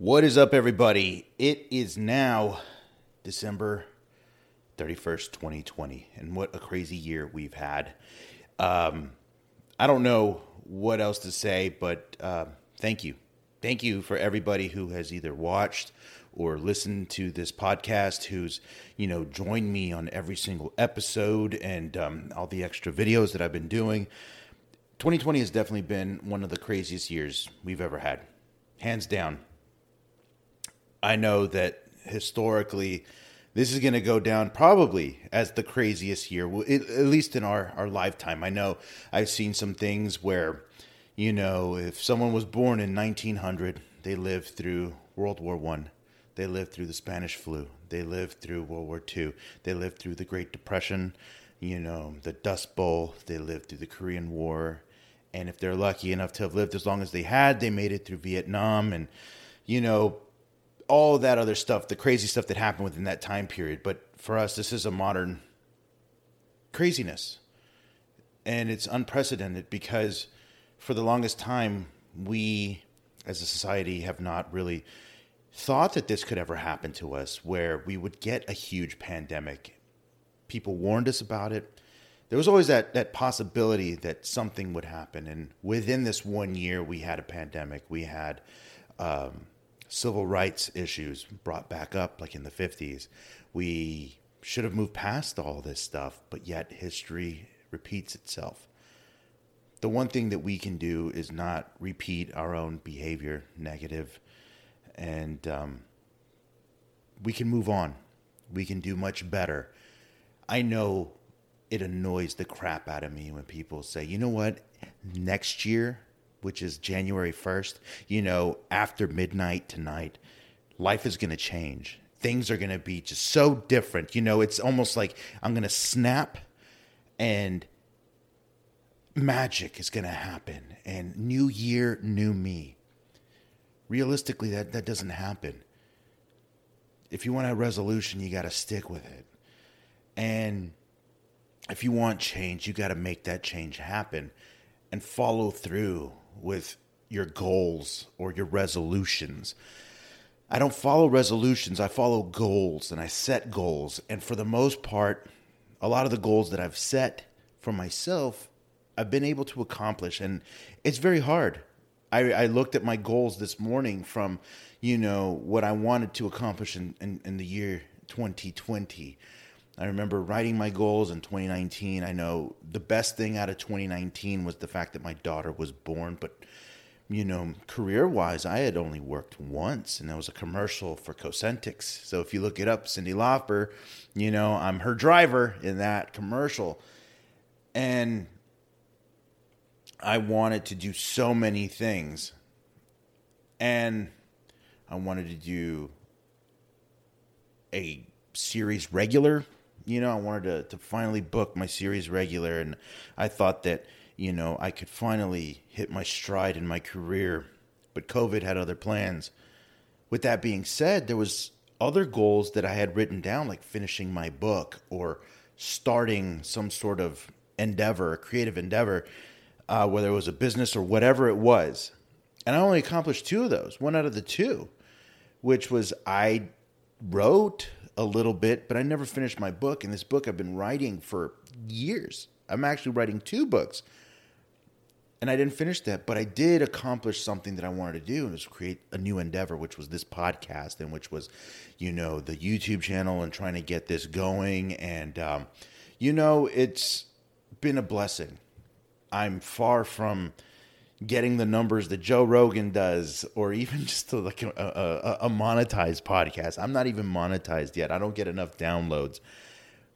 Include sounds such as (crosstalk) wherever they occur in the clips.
What is up, everybody? It is now December 31st, 2020, and what a crazy year we've had. Um, I don't know what else to say, but uh, thank you. Thank you for everybody who has either watched or listened to this podcast, who's, you know, joined me on every single episode and um, all the extra videos that I've been doing. 2020 has definitely been one of the craziest years we've ever had, hands down I know that historically, this is going to go down probably as the craziest year, at least in our, our lifetime. I know I've seen some things where, you know, if someone was born in 1900, they lived through World War One, they lived through the Spanish flu, they lived through World War Two, they lived through the Great Depression, you know, the Dust Bowl, they lived through the Korean War, and if they're lucky enough to have lived as long as they had, they made it through Vietnam, and you know, all that other stuff, the crazy stuff that happened within that time period. But for us, this is a modern craziness. And it's unprecedented because for the longest time, we as a society have not really thought that this could ever happen to us, where we would get a huge pandemic. People warned us about it. There was always that, that possibility that something would happen. And within this one year, we had a pandemic. We had um, civil rights issues brought back up, like in the 50s. We should have moved past all this stuff, but yet history repeats itself. The one thing that we can do is not repeat our own behavior negative, and um, we can move on. We can do much better. I know it annoys the crap out of me when people say, you know what, next year which is January 1st, you know, after midnight tonight, life is going to change. Things are going to be just so different. You know, it's almost like I'm going to snap and magic is going to happen and new year, new me. Realistically, that, that doesn't happen. If you want a resolution, you got to stick with it. And if you want change, you got to make that change happen and follow through with your goals or your resolutions. I don't follow resolutions, I follow goals and I set goals. And for the most part, a lot of the goals that I've set for myself, I've been able to accomplish. And it's very hard. I, I looked at my goals this morning from, you know, what I wanted to accomplish in, in, in the year 2020. I remember writing my goals in 2019. I know the best thing out of 2019 was the fact that my daughter was born, but you know, career wise, I had only worked once, and that was a commercial for Cosentyx. So if you look it up, Cyndi Lauper, you know, I'm her driver in that commercial. And I wanted to do so many things. And I wanted to do a series regular you know, I wanted to, to finally book my series regular, and I thought that, you know, I could finally hit my stride in my career. But COVID had other plans. With that being said, there was other goals that I had written down, like finishing my book or starting some sort of endeavor, a creative endeavor, uh, whether it was a business or whatever it was. And I only accomplished two of those, one out of the two, which was I wrote a little bit, but I never finished my book. And this book I've been writing for years. I'm actually writing two books. And I didn't finish that, but I did accomplish something that I wanted to do, and was create a new endeavor, which was this podcast, and which was, you know, the YouTube channel, and trying to get this going. And um, you know, it's been a blessing. I'm far from getting the numbers that Joe Rogan does, or even (laughs) just like a, a, a, monetized podcast. I'm not even monetized yet. I don't get enough downloads.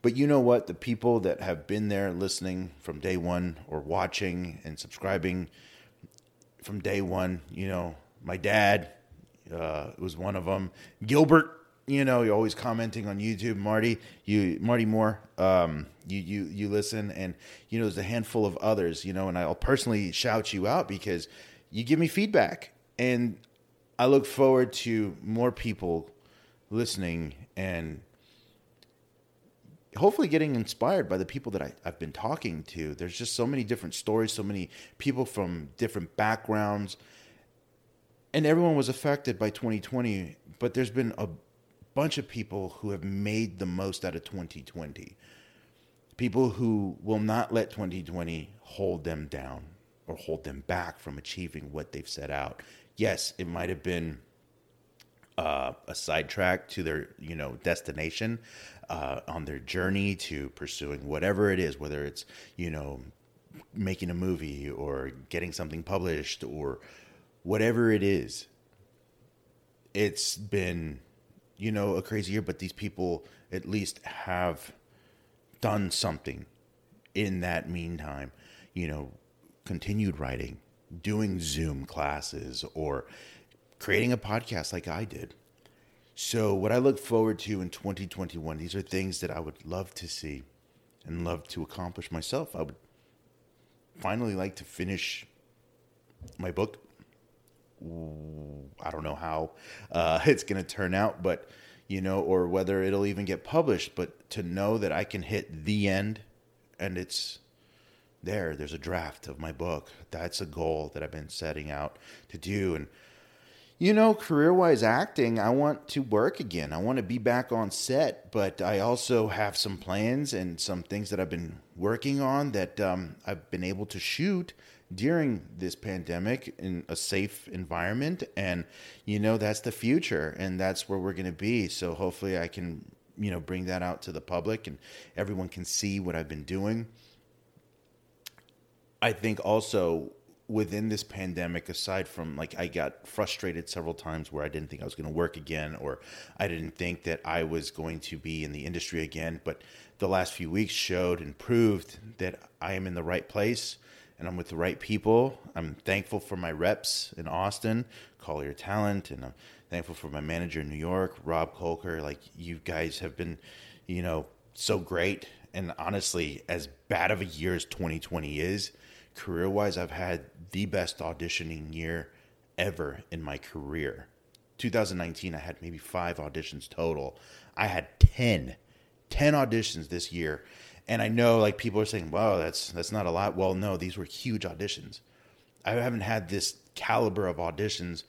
But you know what? The people that have been there listening from day one, or watching and subscribing from day one, you know, my dad uh, was one of them. Gilbert you know, you're always commenting on YouTube, Marty. You, Marty Moore. Um, you, you, you listen, and you know, there's a handful of others. You know, and I'll personally shout you out because you give me feedback, and I look forward to more people listening and hopefully getting inspired by the people that I, have been talking to. There's just so many different stories, so many people from different backgrounds. and everyone was affected by 2020, but there's been a bunch of people who have made the most out of 2020. People who will not let 2020 hold them down or hold them back from achieving what they've set out. Yes, it might have been uh, a sidetrack to their you know destination uh, on their journey to pursuing whatever it is, whether it's you know making a movie or getting something published or whatever it is. It's been you know a crazy year, but these people at least have done something in that meantime. You know, continued writing, doing Zoom classes, or creating a podcast like I did. So, what I look forward to in 2021, these are things that I would love to see and love to accomplish myself. I would finally like to finish my book. I don't know how uh, (laughs) it's going to turn out, but you know, or whether it'll even get published, but to know that I can hit the end and it's there, there's a draft of my book. That's a goal that I've been setting out to do. And you know, career wise acting, I want to work again. I want to be back on set, but I also have some plans and some things that I've been working on that um, I've been able to shoot during this pandemic in a safe environment. And, you know, that's the future and that's where we're going to be. So hopefully I can, you know, bring that out to the public and everyone can see what I've been doing. I think also within this pandemic, aside from like I got frustrated several times where I didn't think I was going to work again, or I didn't think that I was going to be in the industry again. But the last few weeks showed and proved that I am in the right place and I'm with the right people. I'm thankful for my reps in Austin, Collier Talent, and I'm thankful for my manager in New York, Rob Colker. Like you guys have been, you know, so great. And honestly, as bad of a year as 2020 is, career wise, I've had the best auditioning year ever in my career. 2019, I had maybe five auditions total. I had 10, 10 auditions this year. And I know like people are saying, wow, that's, that's not a lot. Well, no, these were huge auditions. I haven't had this caliber of auditions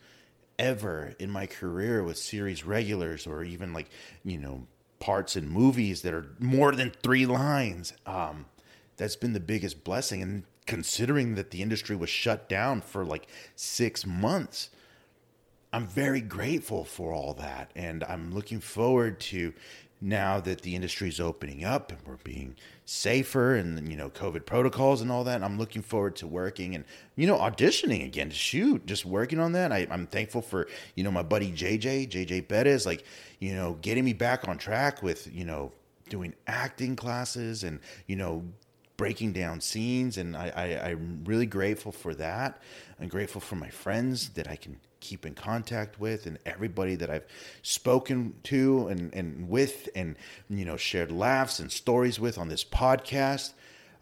ever in my career with series regulars or even like, you know, parts in movies that are more than three lines. Um, that's been the biggest blessing. And considering that the industry was shut down for like six months, I'm very grateful for all that. And I'm looking forward to now that the industry is opening up and we're being safer and, you know, COVID protocols and all that. I'm looking forward to working and, you know, auditioning again to shoot, just working on that. I, am thankful for, you know, my buddy JJ, JJ Bettis, like, you know, getting me back on track with, you know, doing acting classes and, you know, breaking down scenes, and I, I, I'm really grateful for that. I'm grateful for my friends that I can keep in contact with and everybody that I've spoken to and, and with and you know shared laughs and stories with on this podcast.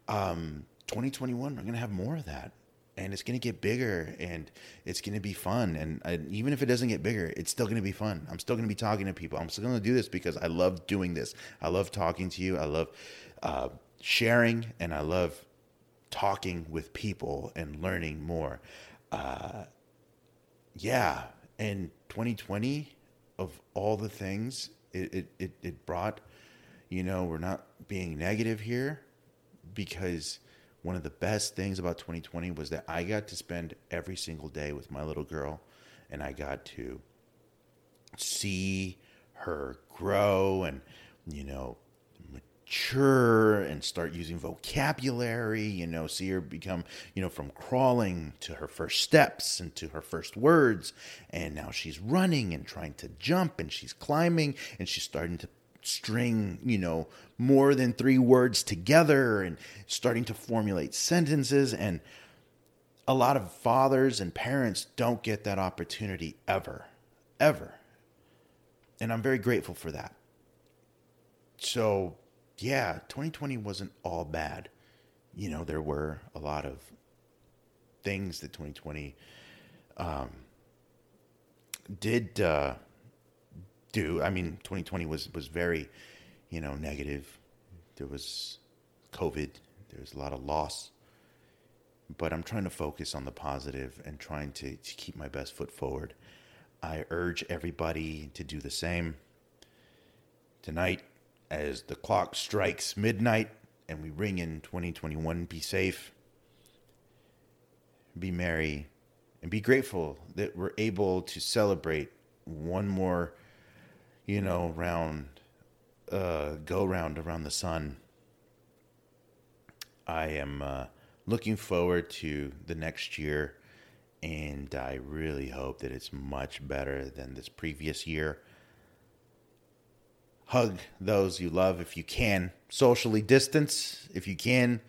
Um, 2021, I'm gonna have more of that, and it's gonna get bigger and it's gonna be fun. And I, even if it doesn't get bigger, it's still gonna be fun. I'm still gonna be talking to people. I'm still gonna do this because I love doing this. I love talking to you. I love. Uh, sharing and I love talking with people and learning more. Uh, yeah, and 2020 of all the things it, it, it, it brought, you know, we're not being negative here because one of the best things about 2020 was that I got to spend every single day with my little girl and I got to see her grow and, you know, mature and start using vocabulary, you know, see her become, you know, from crawling to her first steps and to her first words. And now she's running and trying to jump and she's climbing and she's starting to string, you know, more than three words together and starting to formulate sentences. And a lot of fathers and parents don't get that opportunity ever, ever. And I'm very grateful for that. So yeah, 2020 wasn't all bad. You know, there were a lot of things that 2020 um, did uh, do. I mean, 2020 was was very, you know, negative. There was COVID. There was a lot of loss. but I'm trying to focus on the positive and trying to, to keep my best foot forward. I urge everybody to do the same. Tonight, as the clock strikes midnight and we ring in 2021, be safe, be merry, and be grateful that we're able to celebrate one more, you know, round, uh, go round around the sun. I am uh, looking forward to the next year, and I really hope that it's much better than this previous year. Hug those you love if you can. Socially distance if you can.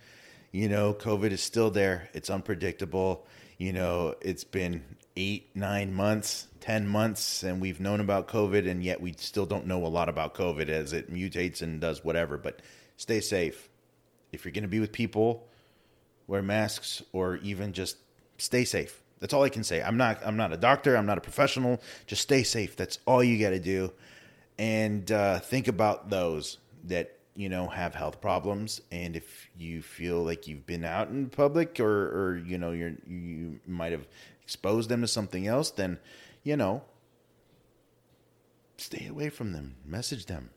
You know, COVID is still there. It's unpredictable. You know, it's been eight, nine months, 10 months, and we've known about COVID, and yet we still don't know a lot about COVID as it mutates and does whatever. But stay safe. If you're going to be with people, wear masks or even just stay safe. That's all I can say. I'm not I'm not a doctor, I'm not a professional. Just stay safe. That's all you got to do. And uh, think about those that you know have health problems. And if you feel like you've been out in public or or you know you're you might have exposed them to something else then you know stay away from them. Message them.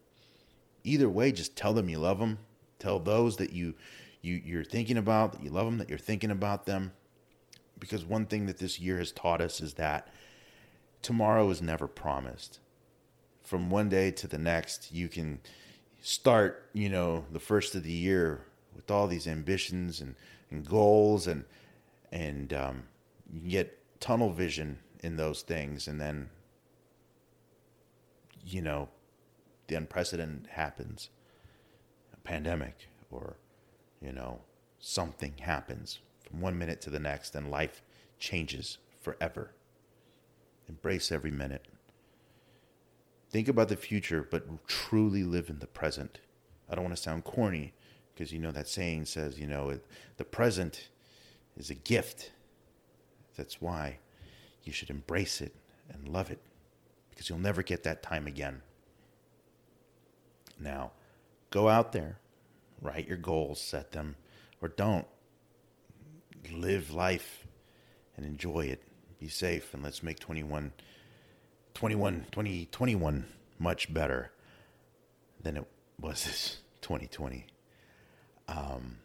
Either way just tell them you love them. Tell those that you you you're thinking about that you love them that you're thinking about them. Because one thing that this year has taught us is that tomorrow is never promised from one day to the next you can start, you know, the first of the year with all these ambitions and, and goals and and um, you get tunnel vision in those things. And then you know the unprecedented happens. A pandemic or you know something happens from one minute to the next and life changes forever. Embrace every minute Think about the future, but truly live in the present. I don't want to sound corny because you know that saying says, you know, the present is a gift. That's why you should embrace it and love it because you'll never get that time again. Now, go out there, write your goals, set them, or don't. Live life and enjoy it. Be safe, and let's make 21 21, 2021 much better than it was this (laughs) 2020. Um,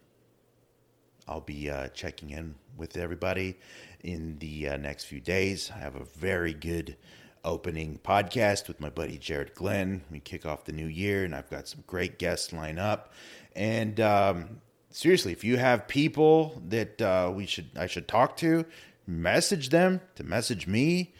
I'll be uh, checking in with everybody in the uh, next few days. I have a very good opening podcast with my buddy Jared Glenn. We kick off the new year, and I've got some great guests lined up. And um, seriously, if you have people that uh, we should I should talk to, message them to message me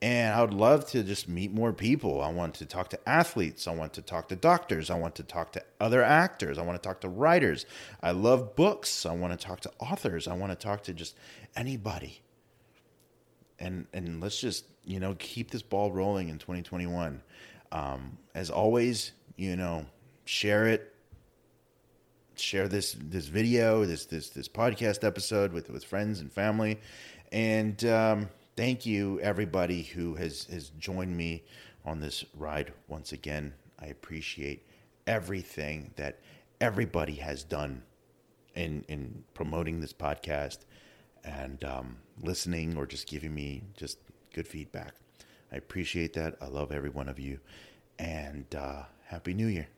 and I would love to just meet more people. I want to talk to athletes. I want to talk to doctors. I want to talk to other actors. I want to talk to writers. I love books. I want to talk to authors. I want to talk to just anybody. And and let's just you know keep this ball rolling in 2021. Um, as always, you know, share it. Share this this video, this this this podcast episode with with friends and family, and. Um, thank you everybody who has has joined me on this ride once again. I appreciate everything that everybody has done in in promoting this podcast and um, listening or just giving me just good feedback. I appreciate that. I love every one of you, and uh, happy New Year.